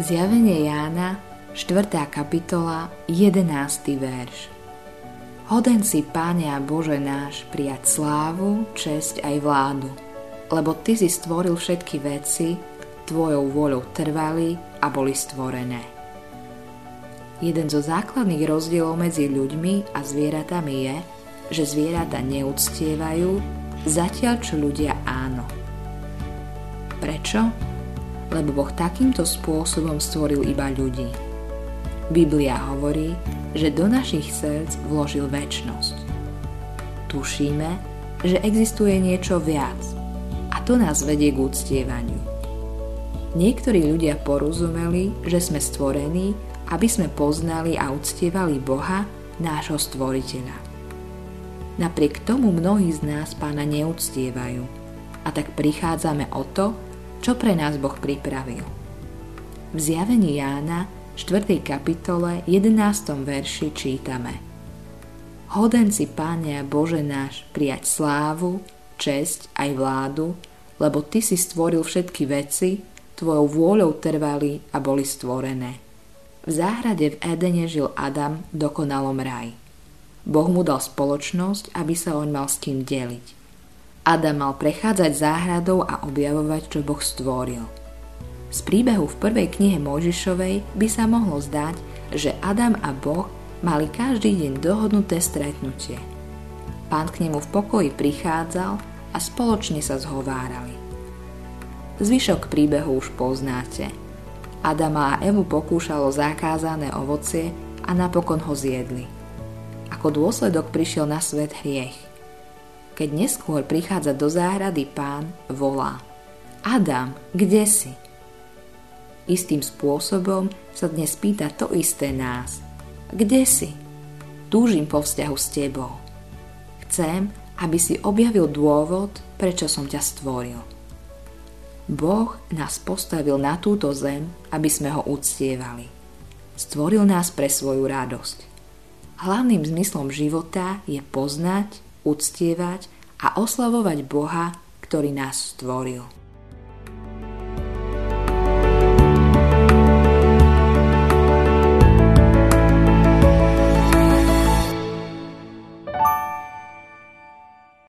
Zjavenie Jána, 4. kapitola, 11. verš. Hoden si, Páne a Bože náš, prijať slávu, česť aj vládu, lebo Ty si stvoril všetky veci, Tvojou voľou trvali a boli stvorené. Jeden zo základných rozdielov medzi ľuďmi a zvieratami je, že zvieratá neúctievajú, zatiaľ čo ľudia áno. Prečo? Lebo Boh takýmto spôsobom stvoril iba ľudí. Biblia hovorí, že do našich srdc vložil väčnosť. Tušíme, že existuje niečo viac a to nás vedie k úctievaniu. Niektorí ľudia porozumeli, že sme stvorení, aby sme poznali a uctievali Boha, nášho stvoriteľa. Napriek tomu mnohí z nás pána neúctievajú a tak prichádzame o to, čo pre nás Boh pripravil. V zjavení Jána 4. kapitole 11. verši čítame Hoden si, Páne a Bože náš, prijať slávu, česť aj vládu, lebo Ty si stvoril všetky veci, Tvojou vôľou trvali a boli stvorené. V záhrade v Edene žil Adam v dokonalom raj. Boh mu dal spoločnosť, aby sa oň mal s kým deliť. Adam mal prechádzať záhradou a objavovať, čo Boh stvoril. Z príbehu v prvej knihe Mojžišovej by sa mohlo zdať, že Adam a Boh mali každý deň dohodnuté stretnutie. Pán k nemu v pokoji prichádzal a spoločne sa zhovárali. Zvyšok príbehu už poznáte. Adama a Evu pokúšalo zakázané ovocie a napokon ho zjedli. Ako dôsledok prišiel na svet hriech keď neskôr prichádza do záhrady pán, volá Adam, kde si? Istým spôsobom sa dnes pýta to isté nás. Kde si? Túžim po vzťahu s tebou. Chcem, aby si objavil dôvod, prečo som ťa stvoril. Boh nás postavil na túto zem, aby sme ho uctievali. Stvoril nás pre svoju radosť. Hlavným zmyslom života je poznať, uctievať a oslavovať Boha, ktorý nás stvoril.